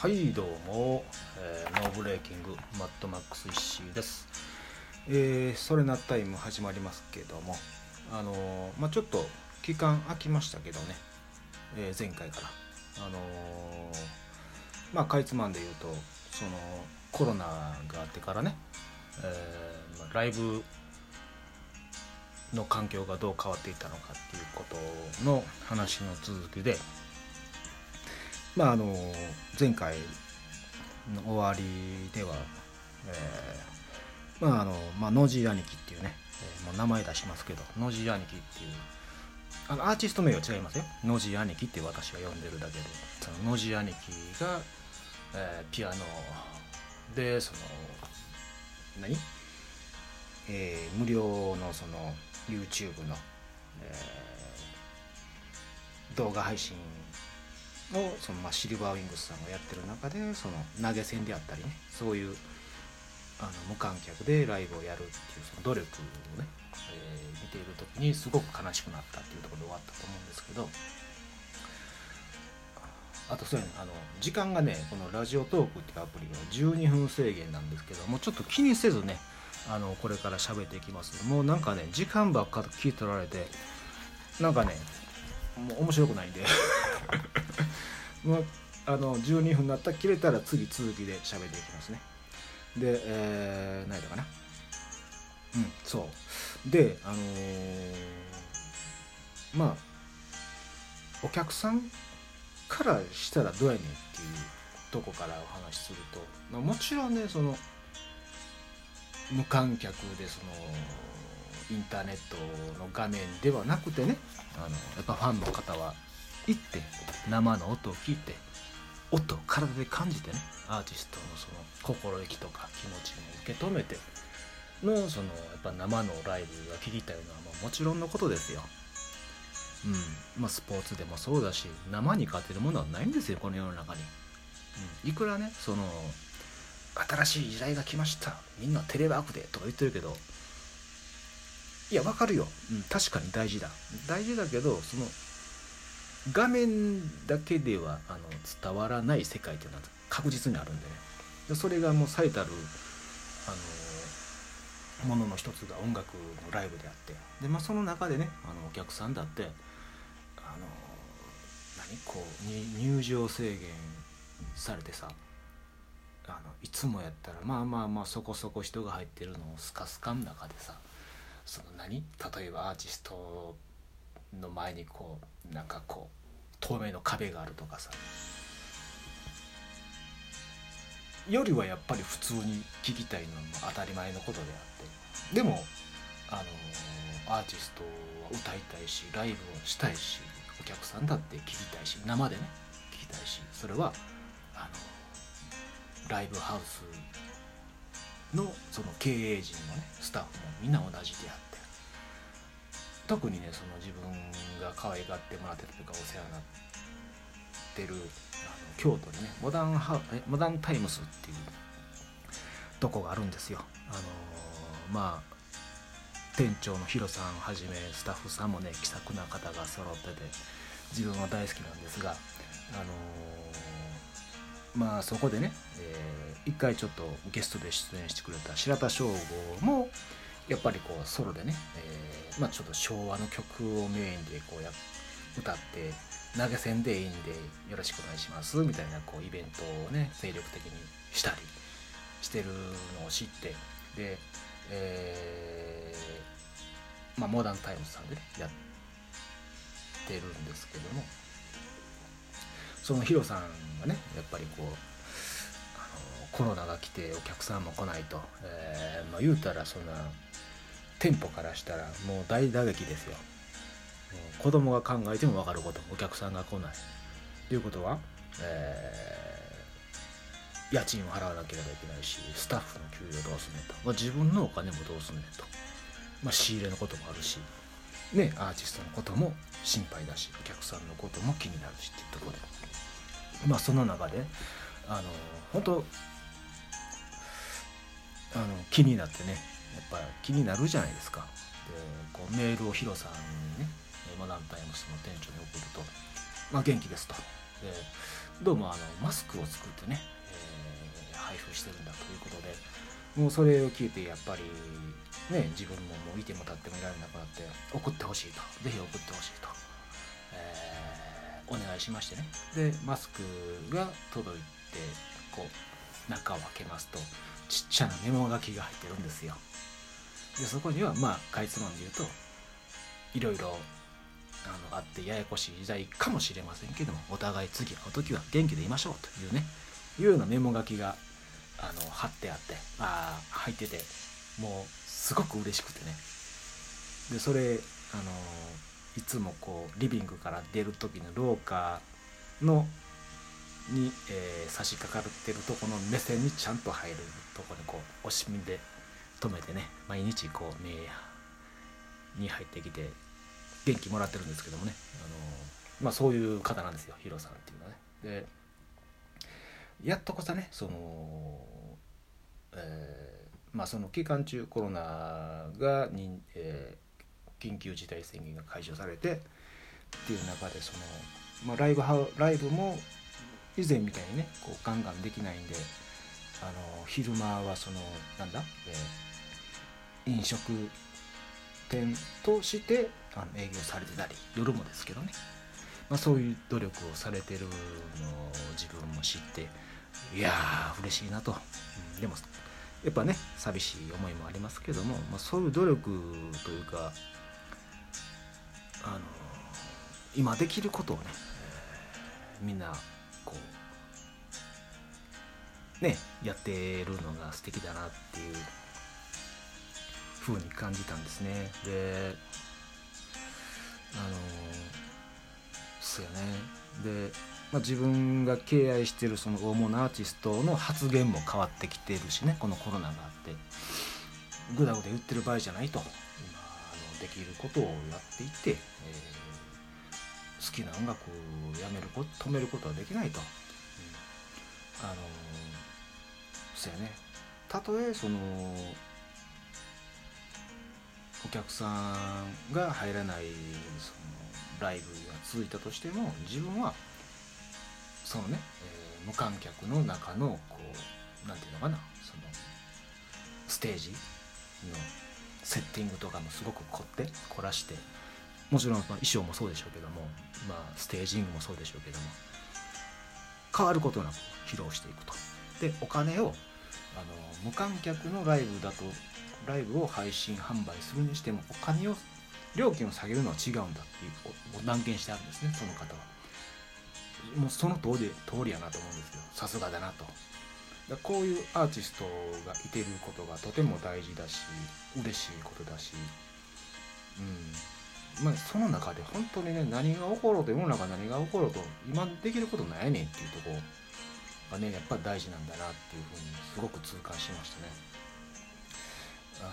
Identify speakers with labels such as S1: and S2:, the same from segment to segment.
S1: はいどうも、えー、ノーブレーキングマッドマックス石井です。えー、それなタイム始まりますけどもあのー、まあちょっと期間空きましたけどね、え、前回から。あのまあかいつまんで言うとそのコロナがあってからね、えまあ、ライブの環境がどう変わっていたのかっていうことの話の続きでまああの前回の終わりでは、えー、まああのまあノジー兄貴っていうね、えー、もう名前出しますけどノジー兄貴っていうあのアーティスト名は違いますよ。ノジー兄貴って私が呼んでるだけでそのノジー兄貴が、えー、ピアノでその何？えー、無料のその YouTube の、えー、動画配信をその、まあ、シルバーウィングスさんがやってる中でその投げ銭であったりねそういうあの無観客でライブをやるっていうその努力をね、え、見ている時にすごく悲しくなったっていうところで終わったと思うんですけどあとそうやねあの時間がねこのラジオトークっていうアプリは12分制限なんですけどもうちょっと気にせずねあのこれから喋っていきます。もうなんかね時間ばっか聞い取られてなんかねもう面白くないんで。あの12分になったら切れたら次続きで喋っていきますね。でえー、何だかな？うんそう。であのー、まあお客さんからしたらどうやねんっていうとこからお話しすると、まあ、もちろんねその無観客でそのインターネットの画面ではなくてねあのやっぱファンの方は行って生の音を聞いて音を体で感じてね。アーティストのその心意気とか気持ちも受け止めてのそのやっぱ生のライブが聴きたいのはももちろんのことですよ。うん。まあ、スポーツでもそうだし生に勝てるものはないんですよこの世の中に。うん、いくらねその新しい時代が来ました。みんなテレワークでとか言ってるけどいやわかるよ、うん、確かに大事だ。大事だけどその画面だけではあの伝わらない世界っていうのは確実にあるんでね。でそれがもう最たるあのものの一つが音楽のライブであって。で、まあ、その中でねあのお客さんだってあの何？こう入場制限されてさあのいつもやったらまあまあまあそこそこ人が入ってるのをスカスカの中でさその何？例えばアーティストの前にこうなんかこう透明の壁があるとかさ。よりはやっぱり普通に聴きたいのも当たり前のことであって。でもあのアーティストは歌いたいしライブをしたいしお客さんだって聴きたいし生でね聴きたいしそれはあのライブハウスのその経営陣のねスタッフもみんな同じであって特にねその自分が可愛がってもらってたというかお世話になってるあの京都にねモダンハえモダンタイムスっていうとこがあるんですよ。あのまあ店長のヒロさんはじめスタッフさんもね気さくな方が揃ってて自分は大好きなんですがあのまあそこでね、えー、一回ちょっとゲストで出演してくれた白田翔吾もやっぱりこうソロでね、えー、まあ、ちょっと昭和の曲をメインでこうや歌って投げ銭でいいんでよろしくお願いしますみたいなこうイベントをね精力的にしたりしてるのを知ってで、えー、まあ、モダンタイムズさんでねやってるんですけどもそのヒロさんがねやっぱりこうコロナが来てお客さんも来ないと、えー、まあ、言うたらそんな店舗からしたらもう大打撃ですよ。子供が考えても分かることお客さんが来ない。ということは、えー、家賃を払わなければいけないしスタッフの給料どうすんねんと、まあ、自分のお金もどうすんねんと、まあ、仕入れのこともあるしねアーティストのことも心配だしお客さんのことも気になるしっていうところで。まあその中であの本当あの気になってねやっぱ気になるじゃないですか。でこうメールをヒロさんにねモダンタイの店長に送ると「まあ、元気です」と。でどうもあのマスクを作ってね、えー、配布してるんだということでもうそれを聞いてやっぱりね自分ももういても立ってもいられなくなって送ってほしいと。ぜひ送ってほしいと、えー、お願いしましてね。でマスクが届いてこう中を開けますとちっちゃなメモ書きが入ってるんですよ。でそこにはまあかいつまんで言うといろいろあのあってややこしい時代かもしれませんけどもお互い次会う時は元気でいましょうというねいうようなメモ書きがあの貼ってあってあ入っててもうすごく嬉しくてね。でそれあのいつもこうリビングから出る時の廊下のに、えー、差し掛かってるとこの目線にちゃんと入るとこにこう惜しみで止めてね毎日こう目に入ってきて元気もらってるんですけどもね、あのまあ、そういう方なんですよヒロさんっていうのはね。でやっとこさねその、えー、まあその期間中コロナがに、えー、緊急事態宣言が解除されてっていう中でその、まあ、ライブハウライブも以前みたいにねこうガンガンできないんであの昼間はそのなんだ、えー、飲食店としてあの営業されてたり夜もですけどね、まあ、そういう努力をされてるのを自分も知っていやー嬉しいなと、うん、でもやっぱね寂しい思いもありますけども、まあ、そういう努力というかあの今できることをね、えー、みんなねやってるのが素敵だなっていう風に感じたんですね。であのそうやね。で、まあ、自分が敬愛してるその大物アーティストの発言も変わってきてるしねこのコロナがあって。ぐだぐだ言ってる場合じゃないと今あのできることをやっていて、えー、好きな音楽をやめること止めることはできないと、うん、あのそうやねたとえそのお客さんが入らないそのライブが続いたとしても自分はそのね、えー、無観客の中のこう何て言うのかなそのステージのセッティングとかもすごく凝って凝らしてもちろんま衣装もそうでしょうけども、まあ、ステージングもそうでしょうけども変わることなく披露していくと。でお金をあの無観客のライブだとライブを配信販売するにしてもお金を料金を下げるのは違うんだっていう断言してあるんですねその方は。もうその通り通りやなと思うんですよさすがだなと。だこういうアーティストがいてることがとても大事だし嬉しいことだし。うん。まあその中で本当にね何が起ころうと世の中何が起ころうと今できることないねんっていうとこがねやっぱり大事なんだなっていうふうにすごく痛感しましたね。あの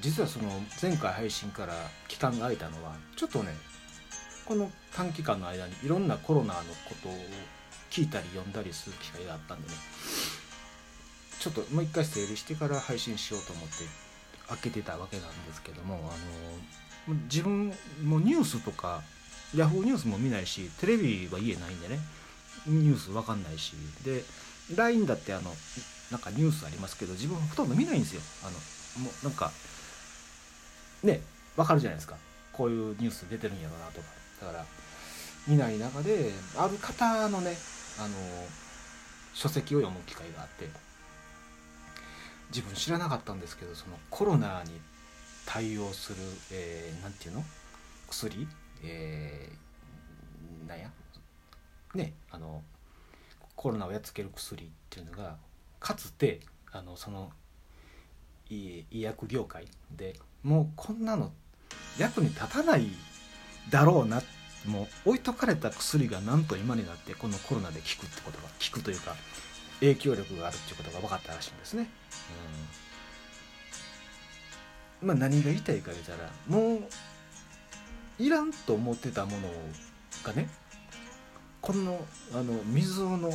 S1: 実はその前回配信から期間が空いたのはちょっとねこの短期間の間にいろんなコロナのことを聞いたり読んだりする機会があったんでねちょっともう一回整理してから配信しようと思って開けてたわけなんですけどもあの自分もニュースとかヤフーニュースも見ないしテレビは家ないんでねニュースわかんないし。で LINE だってあのなんかニュースありますけど自分ほとんど見ないんですよ。あのもうなんかねわかるじゃないですか。こういうニュース出てるんやろなとか。だから見ない中である方のねあの書籍を読む機会があって自分知らなかったんですけどそのコロナに対応する、えー、なんていうの？薬、えー、なんや？ねあのコロナをやっつける薬っていうのがかつてあのその医薬業界でもうこんなの役に立たないだろうなもう置いとかれた薬がなんと今になってこのコロナで効くってことが効くというか影響力があるっていうことが分かったらしいんですね。うん、まあ何が言いたいか言ったらもういらんと思ってたものがねこのあの水の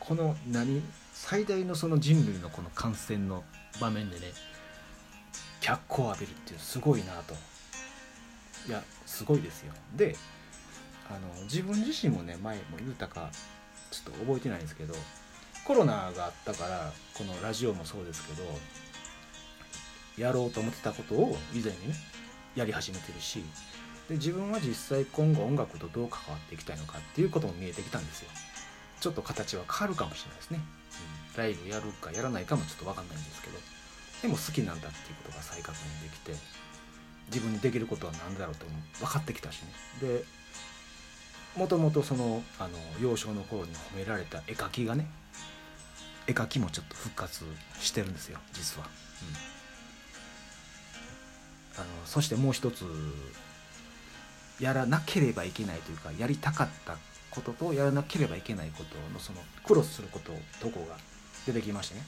S1: この何？最大のその人類のこの感染の場面でね脚光を浴びるっていうすごいなと。いやすごいですよ。であの自分自身もね前も言うたかちょっと覚えてないんですけどコロナがあったからこのラジオもそうですけどやろうと思ってたことを以前にねやり始めてるしで自分は実際今後音楽とどう関わっていきたいのかっていうことも見えてきたんですよ。ちょっと形は変わるかもしれないですね、うん、ライブやるかやらないかもちょっと分かんないんですけど。でも好きなんだっていうことが再確認できて自分にできることは何だろうと分かってきたしね。でもともとそのあの幼少の頃に褒められた絵描きがね絵描きもちょっと復活してるんですよ実は、うん、あのそしてもう一つやらなければいけないというかやりたかったこととやらなければいけないことのそのクロスすることとこが出てきましてね。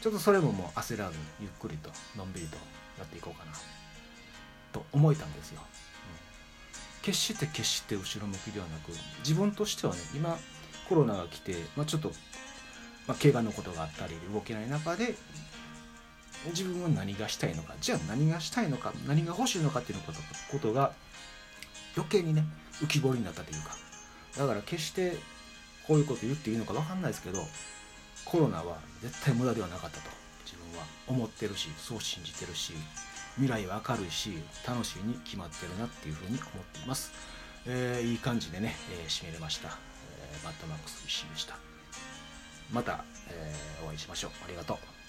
S1: ちょっとそれももう焦らずゆっくりとのんびりとやっていこうかなと思えたんですよ、うん、決して決して後ろ向きではなく自分としてはね今コロナが来て、まあ、ちょっと、まあ、怪我のことがあったり動けない中で自分は何がしたいのかじゃあ何がしたいのか何が欲しいのかっていうことが余計にね浮き彫りになったというか。だから決してこういうこと言っていいのか分かんないですけどコロナは絶対無駄ではなかったと自分は思ってるしそう信じてるし未来は明るいし楽しいに決まってるなっていうふうに思っています、えー、いい感じでね、えー、締めれました、えー、マットマックス石井でした。また、えー、お会いしましょう。ありがとう。